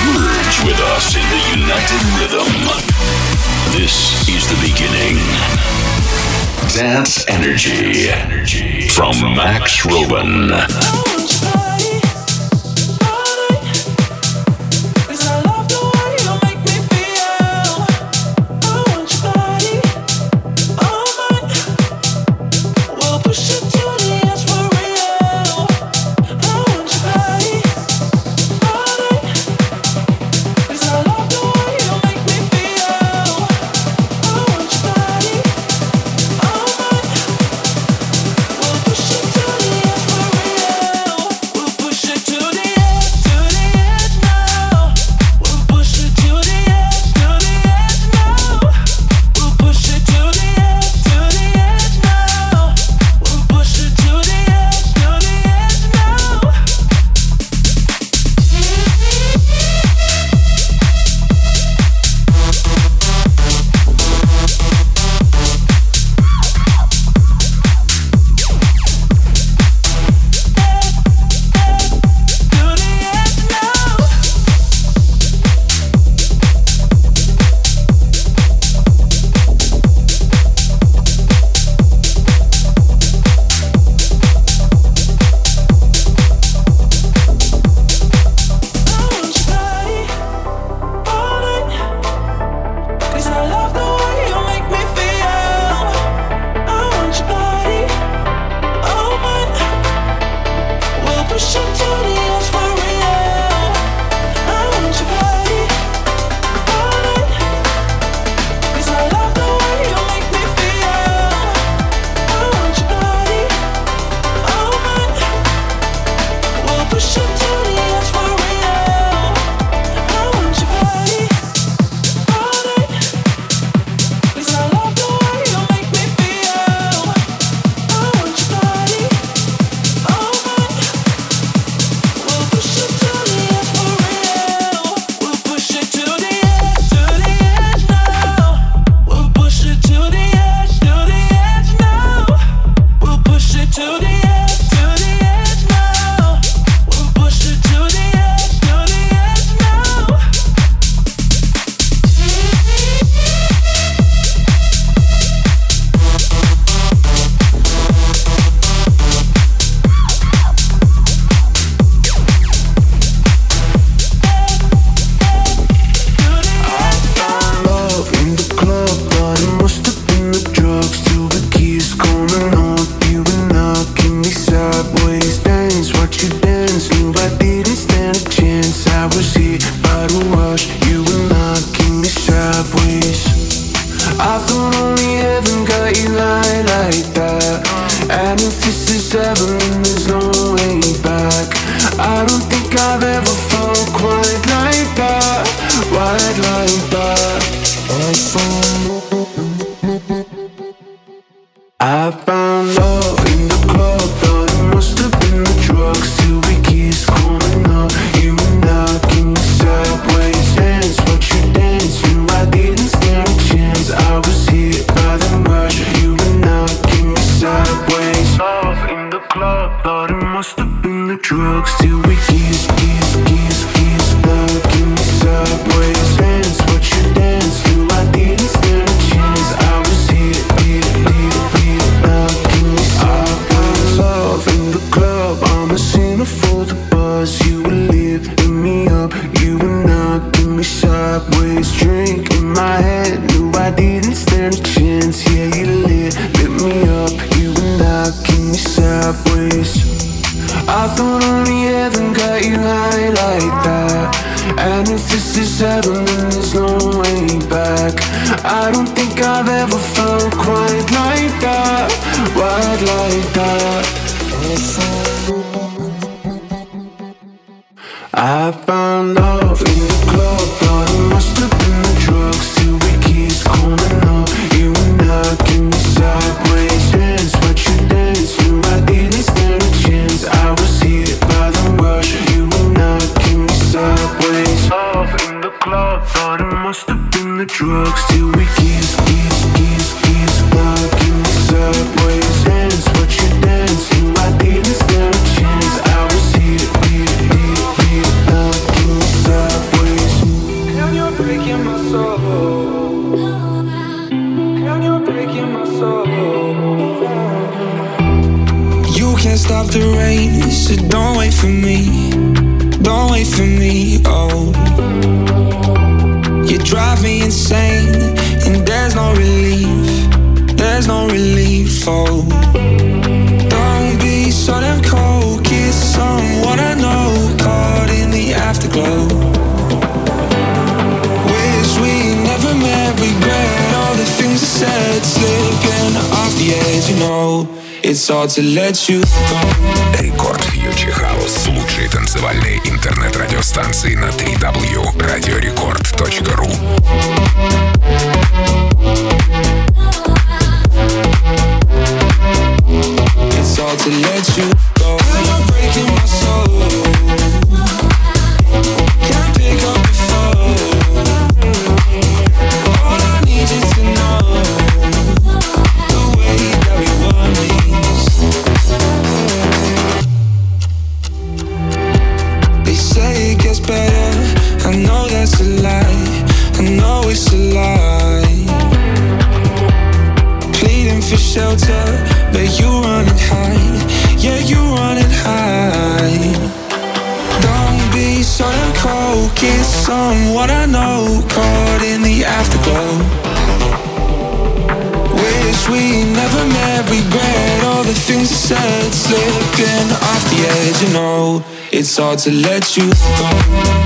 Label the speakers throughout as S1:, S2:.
S1: Merge with us in the united rhythm. This is the beginning. Dance Energy. Energy. From Max Robin.
S2: of the rain. So don't wait for me, don't wait for me. Oh, you
S3: drive me insane, and there's no relief, there's no relief. Oh, don't be so damn cold. Kiss someone I know, caught in the afterglow. Wish we never met. Regret all the things I said, slipping off the edge. You know. It's hard to let you go. Рекорд Фьючи Хаус. Лучшие танцевальные интернет-радиостанции на 3W. Радиорекорд.ру It's hard to let you it's hard to let you go.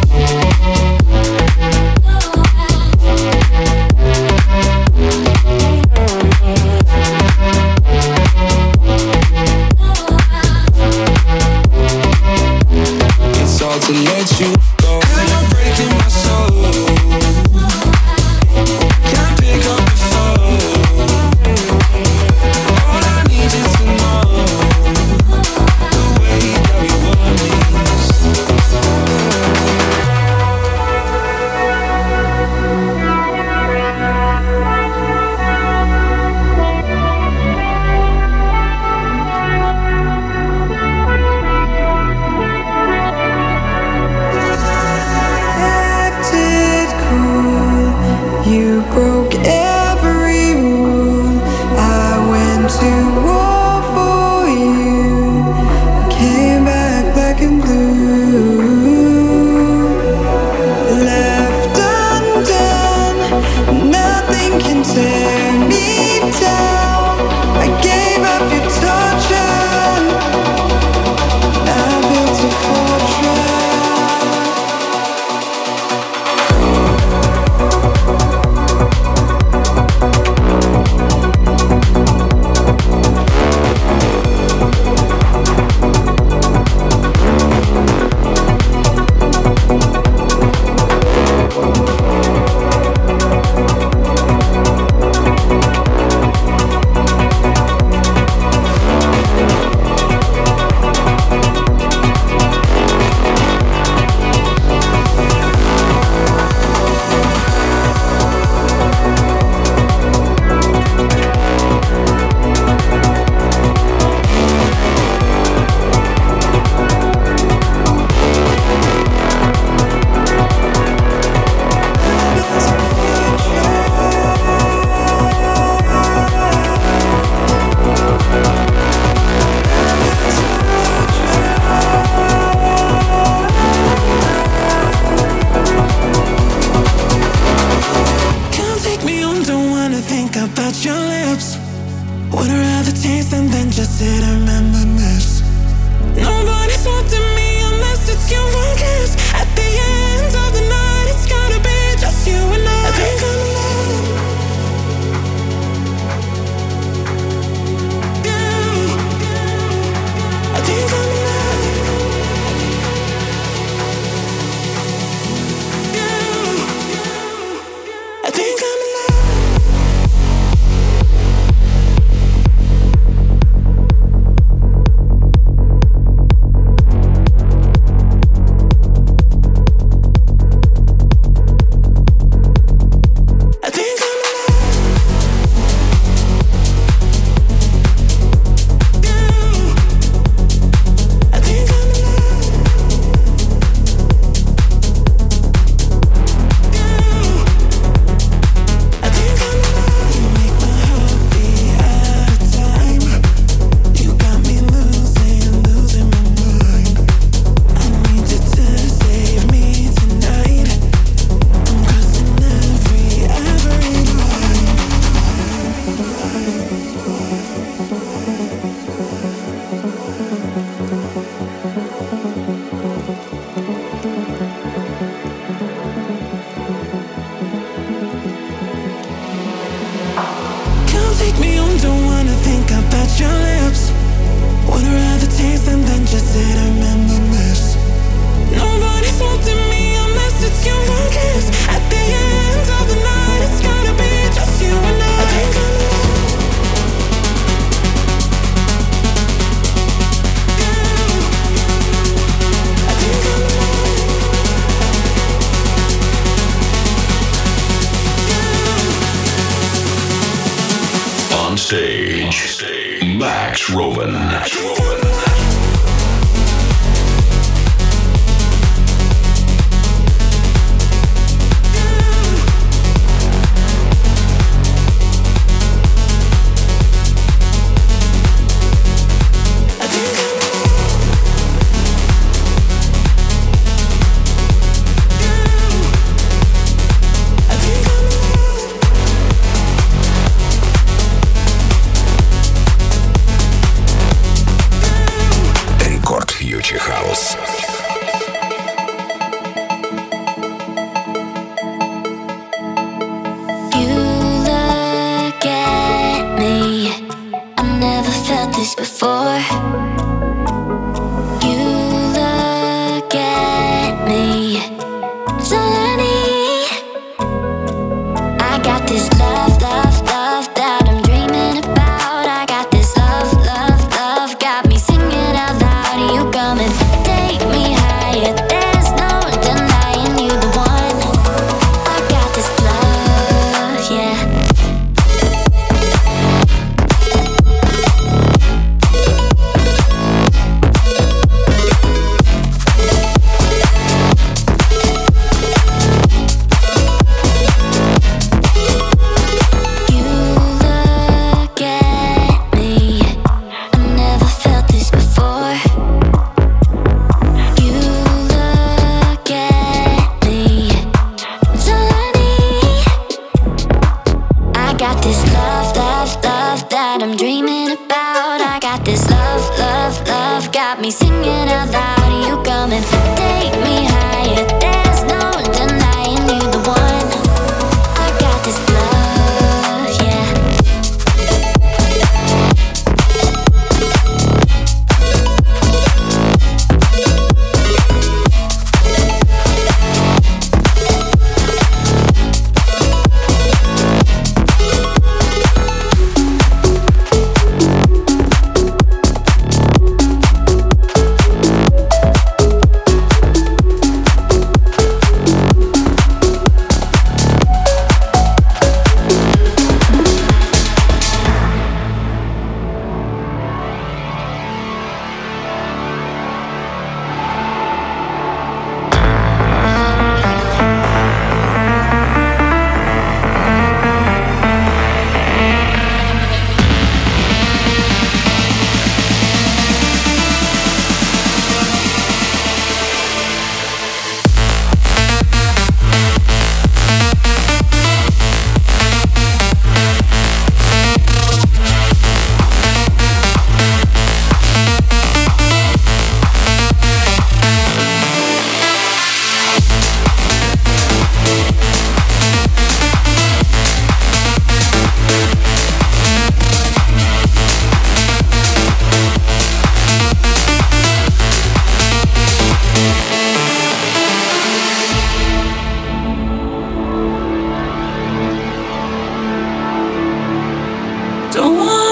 S3: Don't want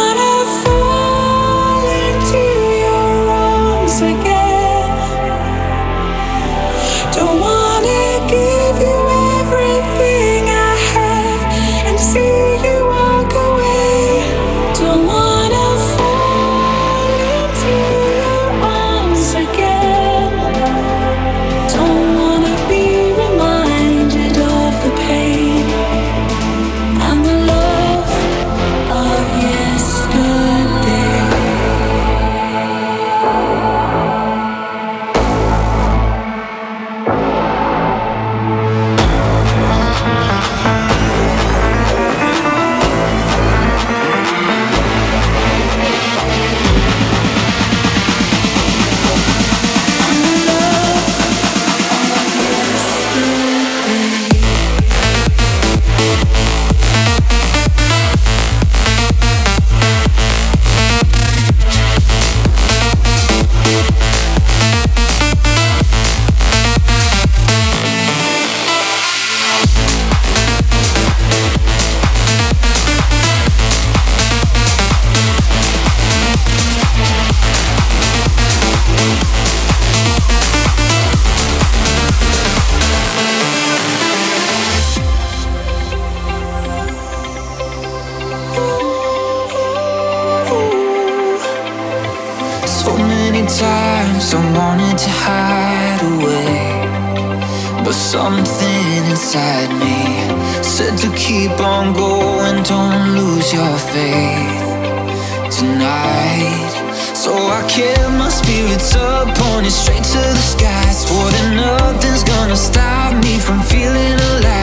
S3: lights up, pointing straight to the sky. Swore that nothing's gonna stop me from feeling alive.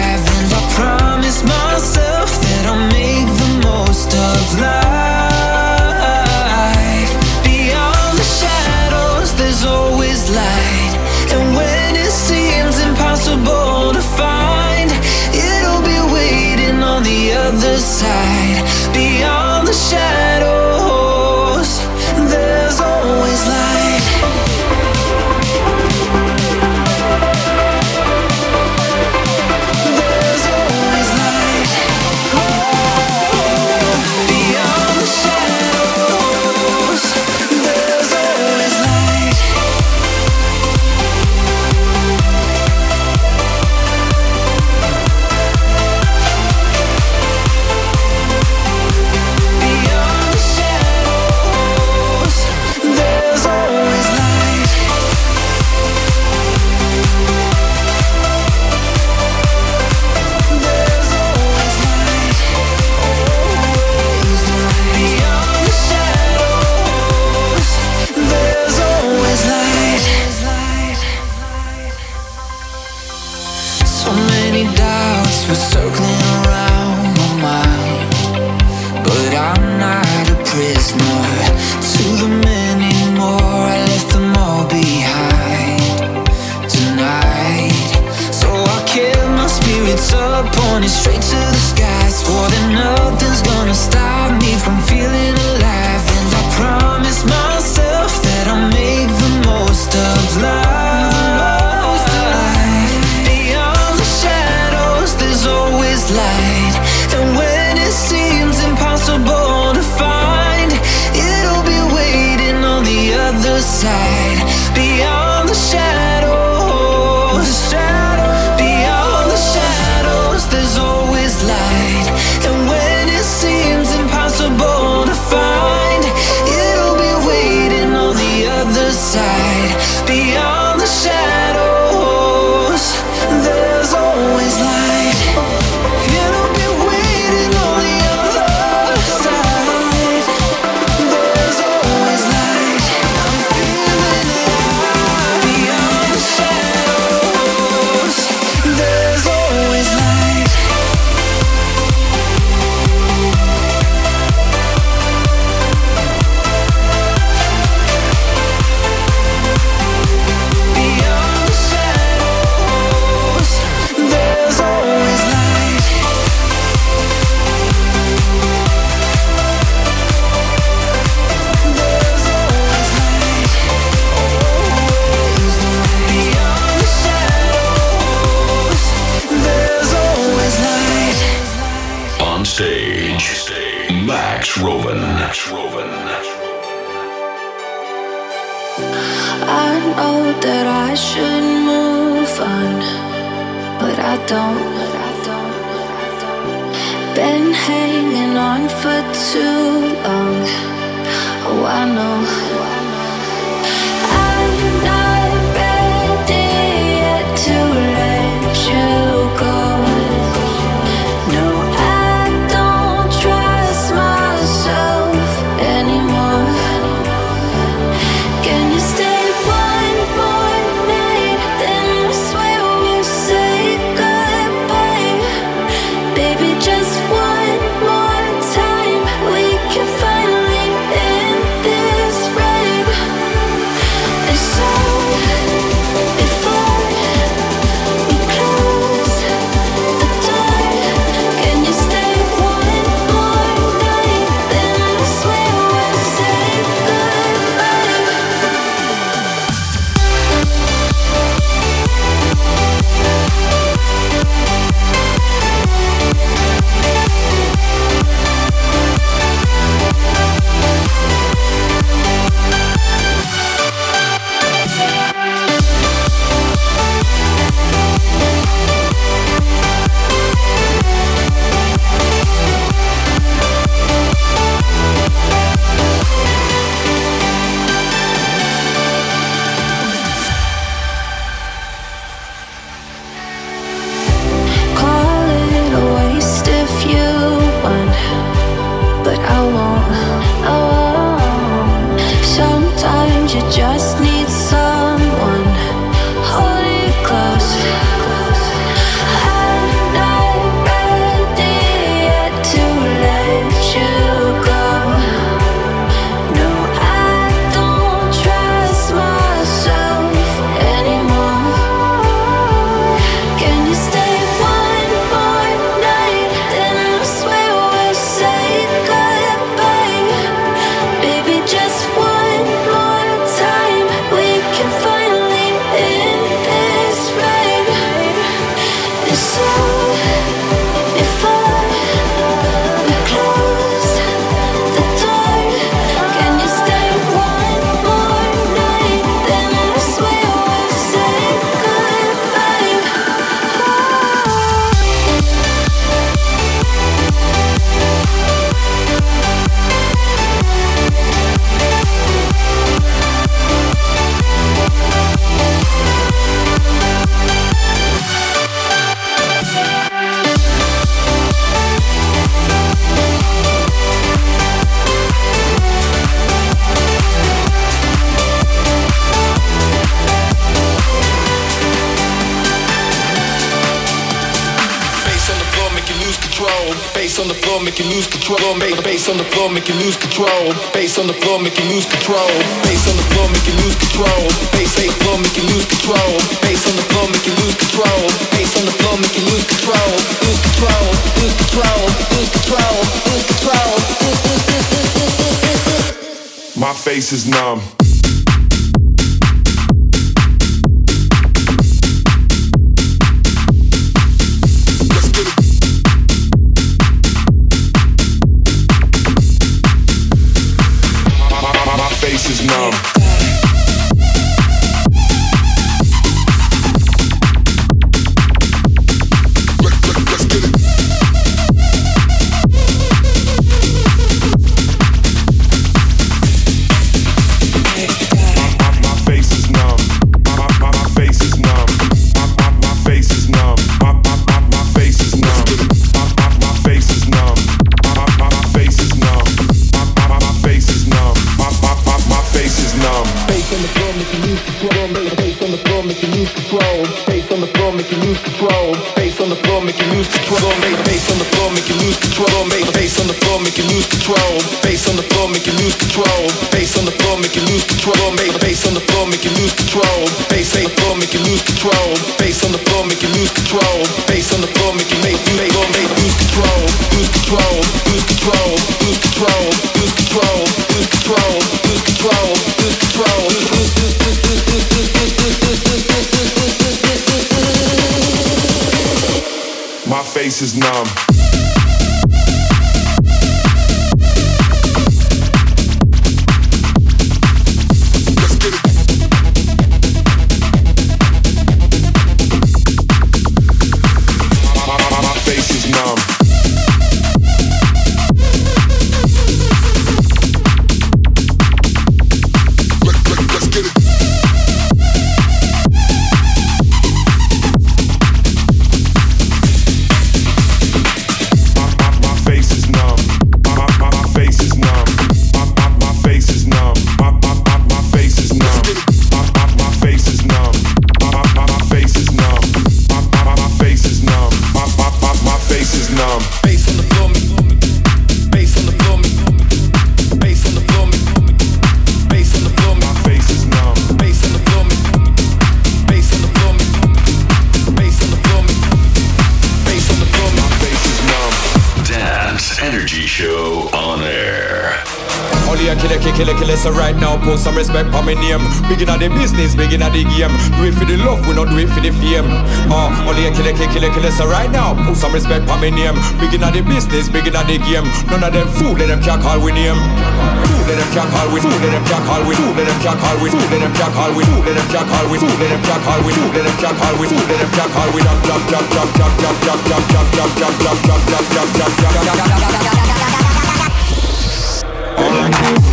S3: side. make you lose control. Bass on the floor, make you lose control. Bass on the floor, make you lose control. Bass eight floor, make you lose control. Bass on the floor, make you lose control. Bass on the floor, make you lose control. Lose control, lose control, lose control, lose control. My face is numb. Face on the floor, make you lose control. Face on the floor, make you lose control. Face on the floor, make you lose control. Make face on the floor, make you lose control. Make face on the floor, make you lose control. Face on the floor, make you lose control. Face on the floor, make you lose
S1: control. Make face on the floor,
S4: making lose control. Face on the floor, making lose control. Face is numb. for me name. Begin inna the business, Begin inna the game. Do it for the love, we not do it for the fame. Uh, only a killer, killer, killer, killer. So right now, put some respect for me name. Begin inna the
S5: business, Begin inna
S6: the game. None of them fool, let them can't call we name. Fool, let them can't call we. Fool, let them can't call we. Fool, let them can't call we. Fool, let them can't call we. Fool, let them can't call we. Fool, let them can't call we. Fool, let them can't call we. Fool, let them can't call we. Jump, jump, jump, jump, jump, jump, jump,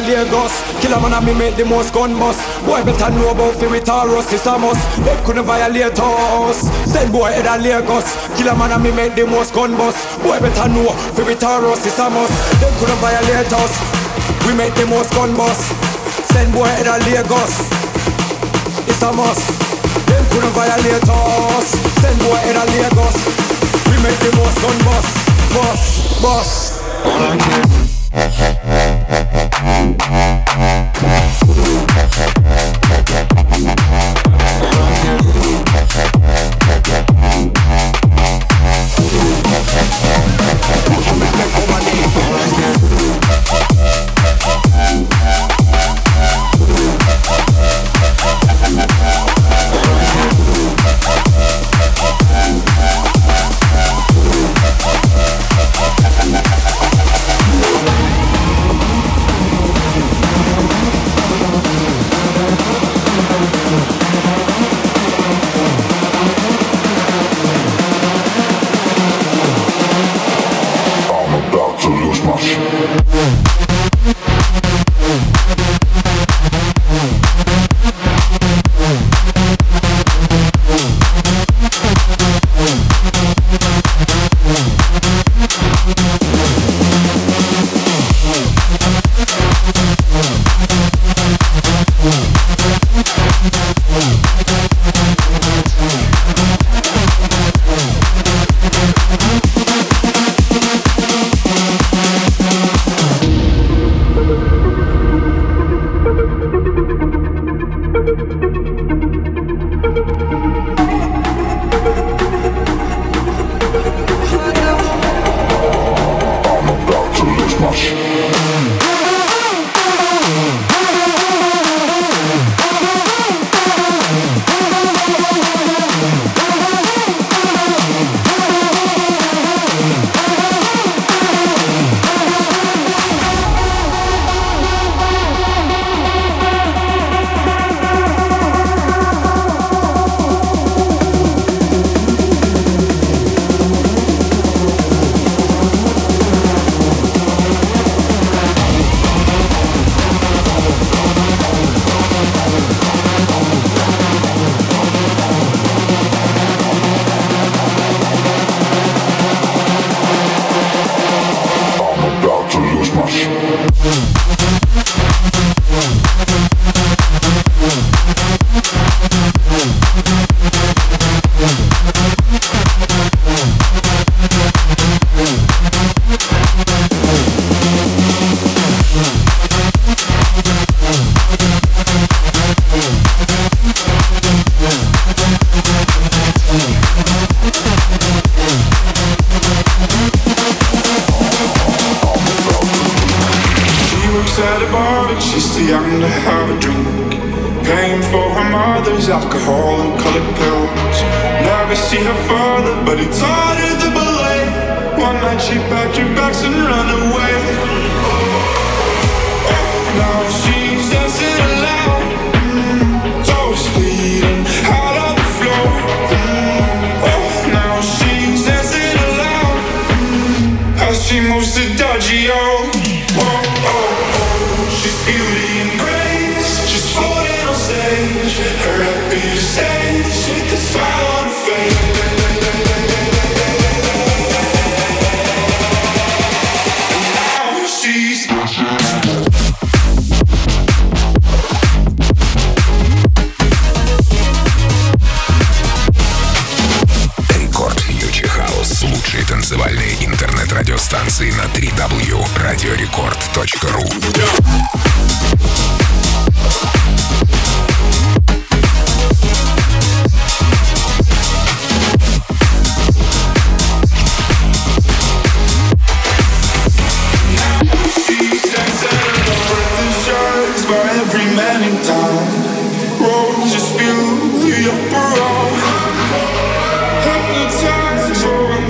S7: a Lagos. Kill a man and me make the most gun bust. Boy better know about fi with Taurus, it's a must. They couldn't violate us. Send boy head a Lagos. Kill a man and me make the most gun bust. Boy better know fi with Taurus, it's a must. They couldn't violate us. We make the most gun bust. Send boy head a Lagos. It's a must. Them couldn't violate us. Send boy head a Lagos. We make the most gun bust. Bust, bust.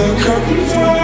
S7: the curtain falls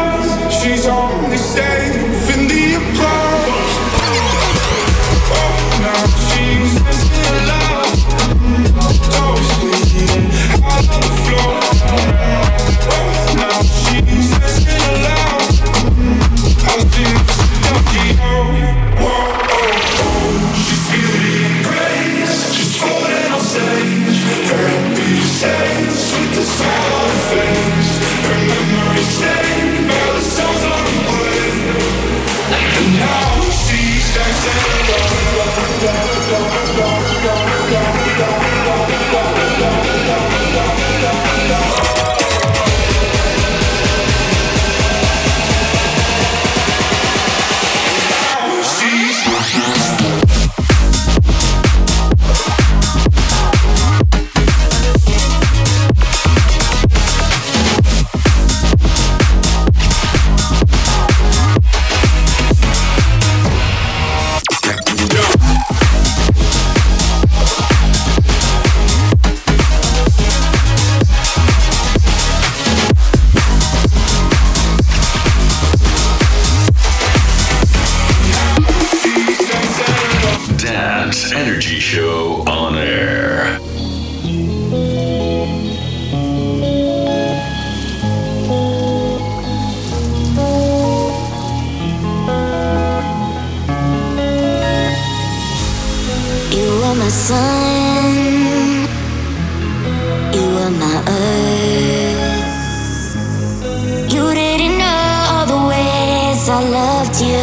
S7: I loved you.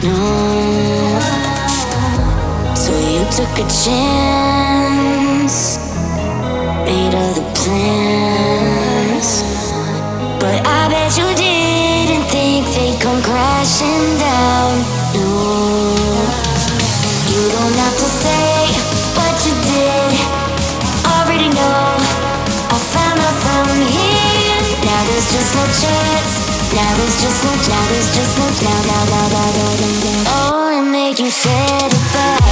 S7: No.
S4: So you took a chance, made all the plans. But I bet you didn't think they'd come crashing down. No. You don't have to say what you did. Already know. I found out from here. Now there's just no chance now there's just no doubt, there's just no doubt, now, now, now, now, now, now. Oh, it made you sad about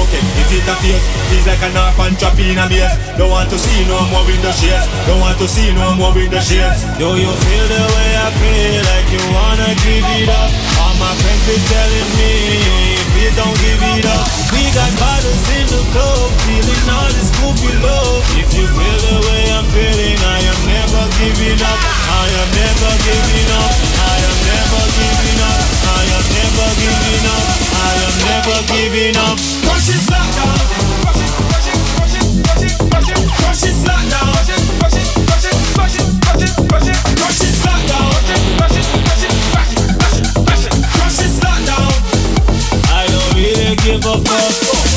S6: Broken, is it a
S8: face? Feels like an orphan trapped in a maze Don't want to see no more window shades Don't want to see no more window shades Do you feel the way I feel? Like you wanna give it up my friends be telling me Please don't give it up We got bottles in the club Feeling all this goofy love If you feel the way I'm feeling I am never giving up I am never giving up I am never giving up I am never giving up I am never giving up Crush it, slack down Crush it, crush it, crush it, crush it, crush it Crush it, slack down Crush it, crush it, crush it, crush it, crush it, crush it slack down Crush it, crush it, crush it, really give a fuck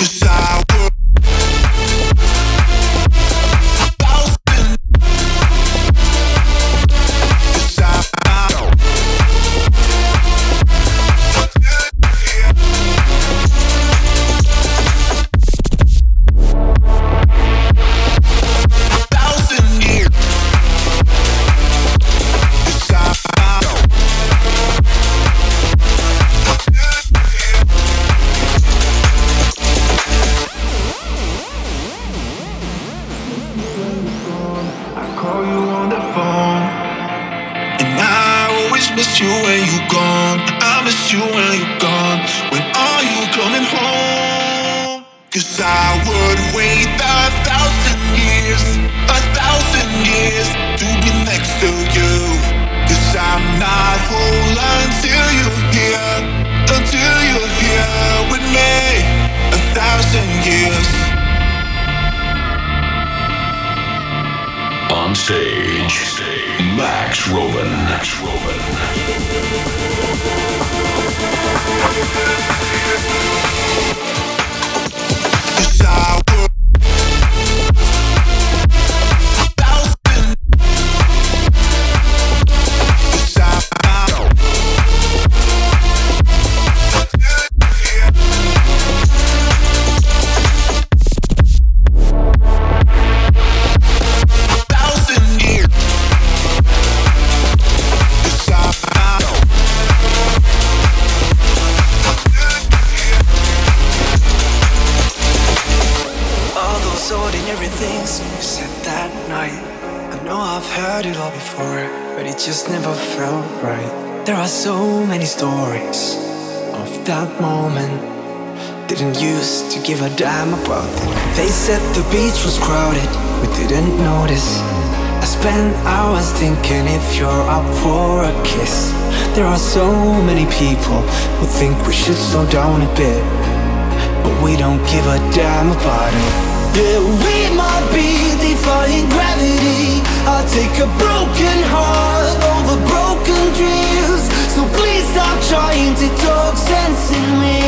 S9: Cause I
S10: never felt right. There are so many stories of that moment. Didn't used to give a damn about them. They said the beach was crowded, we didn't notice. I spent hours thinking if you're up for a kiss. There are so many people who think we should slow down a bit. But we don't give a damn about it. Yeah, we might be defying gravity. I take a broken heart over broken dreams. So please stop trying to talk sense me.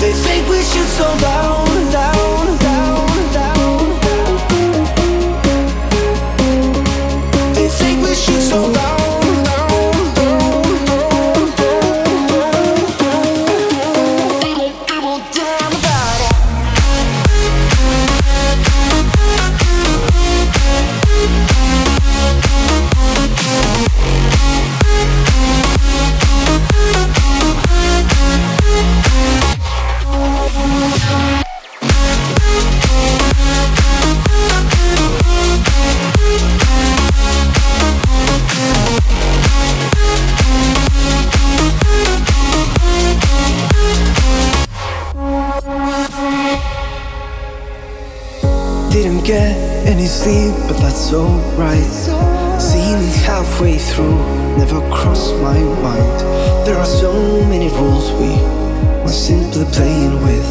S10: They think we should slow down, down, down, down. They think we should slow down. Any sleep, but that's alright. Seeing it halfway through never crossed my mind. There are so many rules we were simply playing with.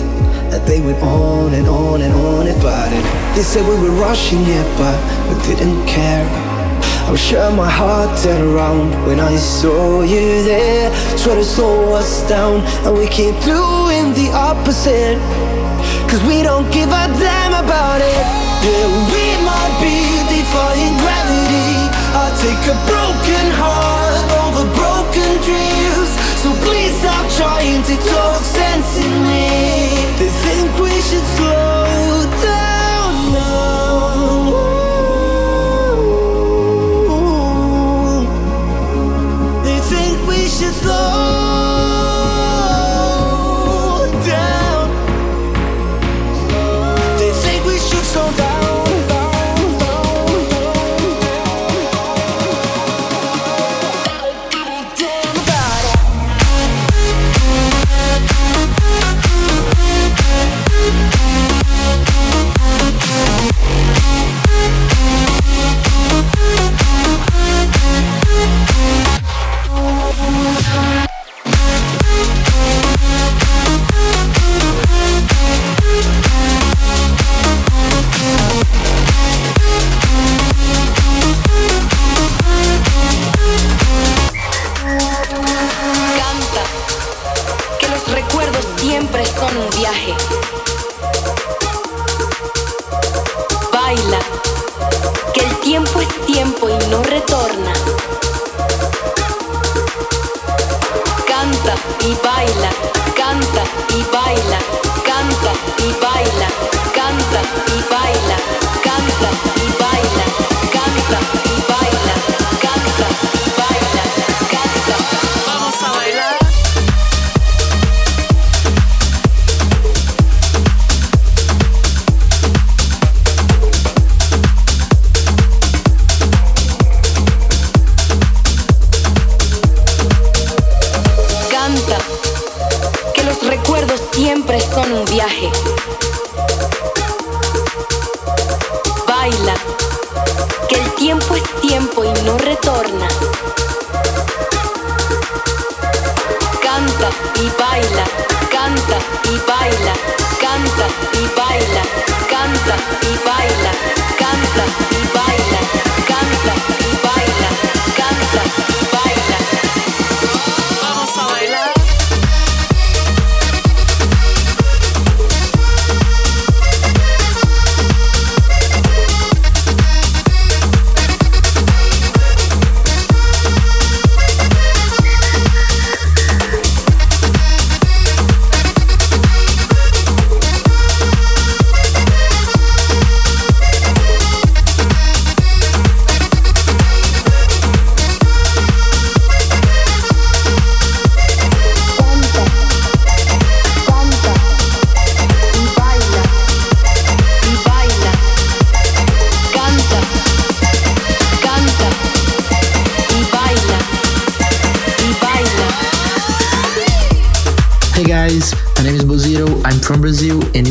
S10: And they went on and on and on about it. They said we were rushing it, but we didn't care. I'm sure my heart turned around when I saw you there. Try to slow us down, and we keep doing the opposite. Cause we don't give a damn about it. Yeah, we might be defying gravity. I take a broken heart over broken dreams. So please stop trying to talk sense in me. They think we should slow
S11: y baila, canta y baila, canta y baila, canta y baila, canta viaje. Baila, que el tiempo es tiempo y no retorna. Canta y baila, canta y baila, canta y baila, canta y baila, canta y baila,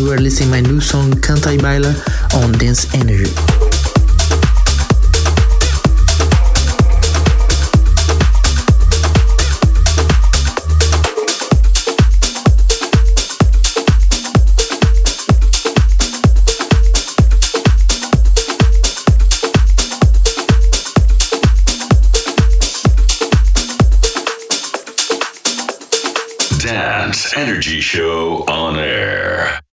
S12: Are listening my new song Canta y Baila on Dance Energy.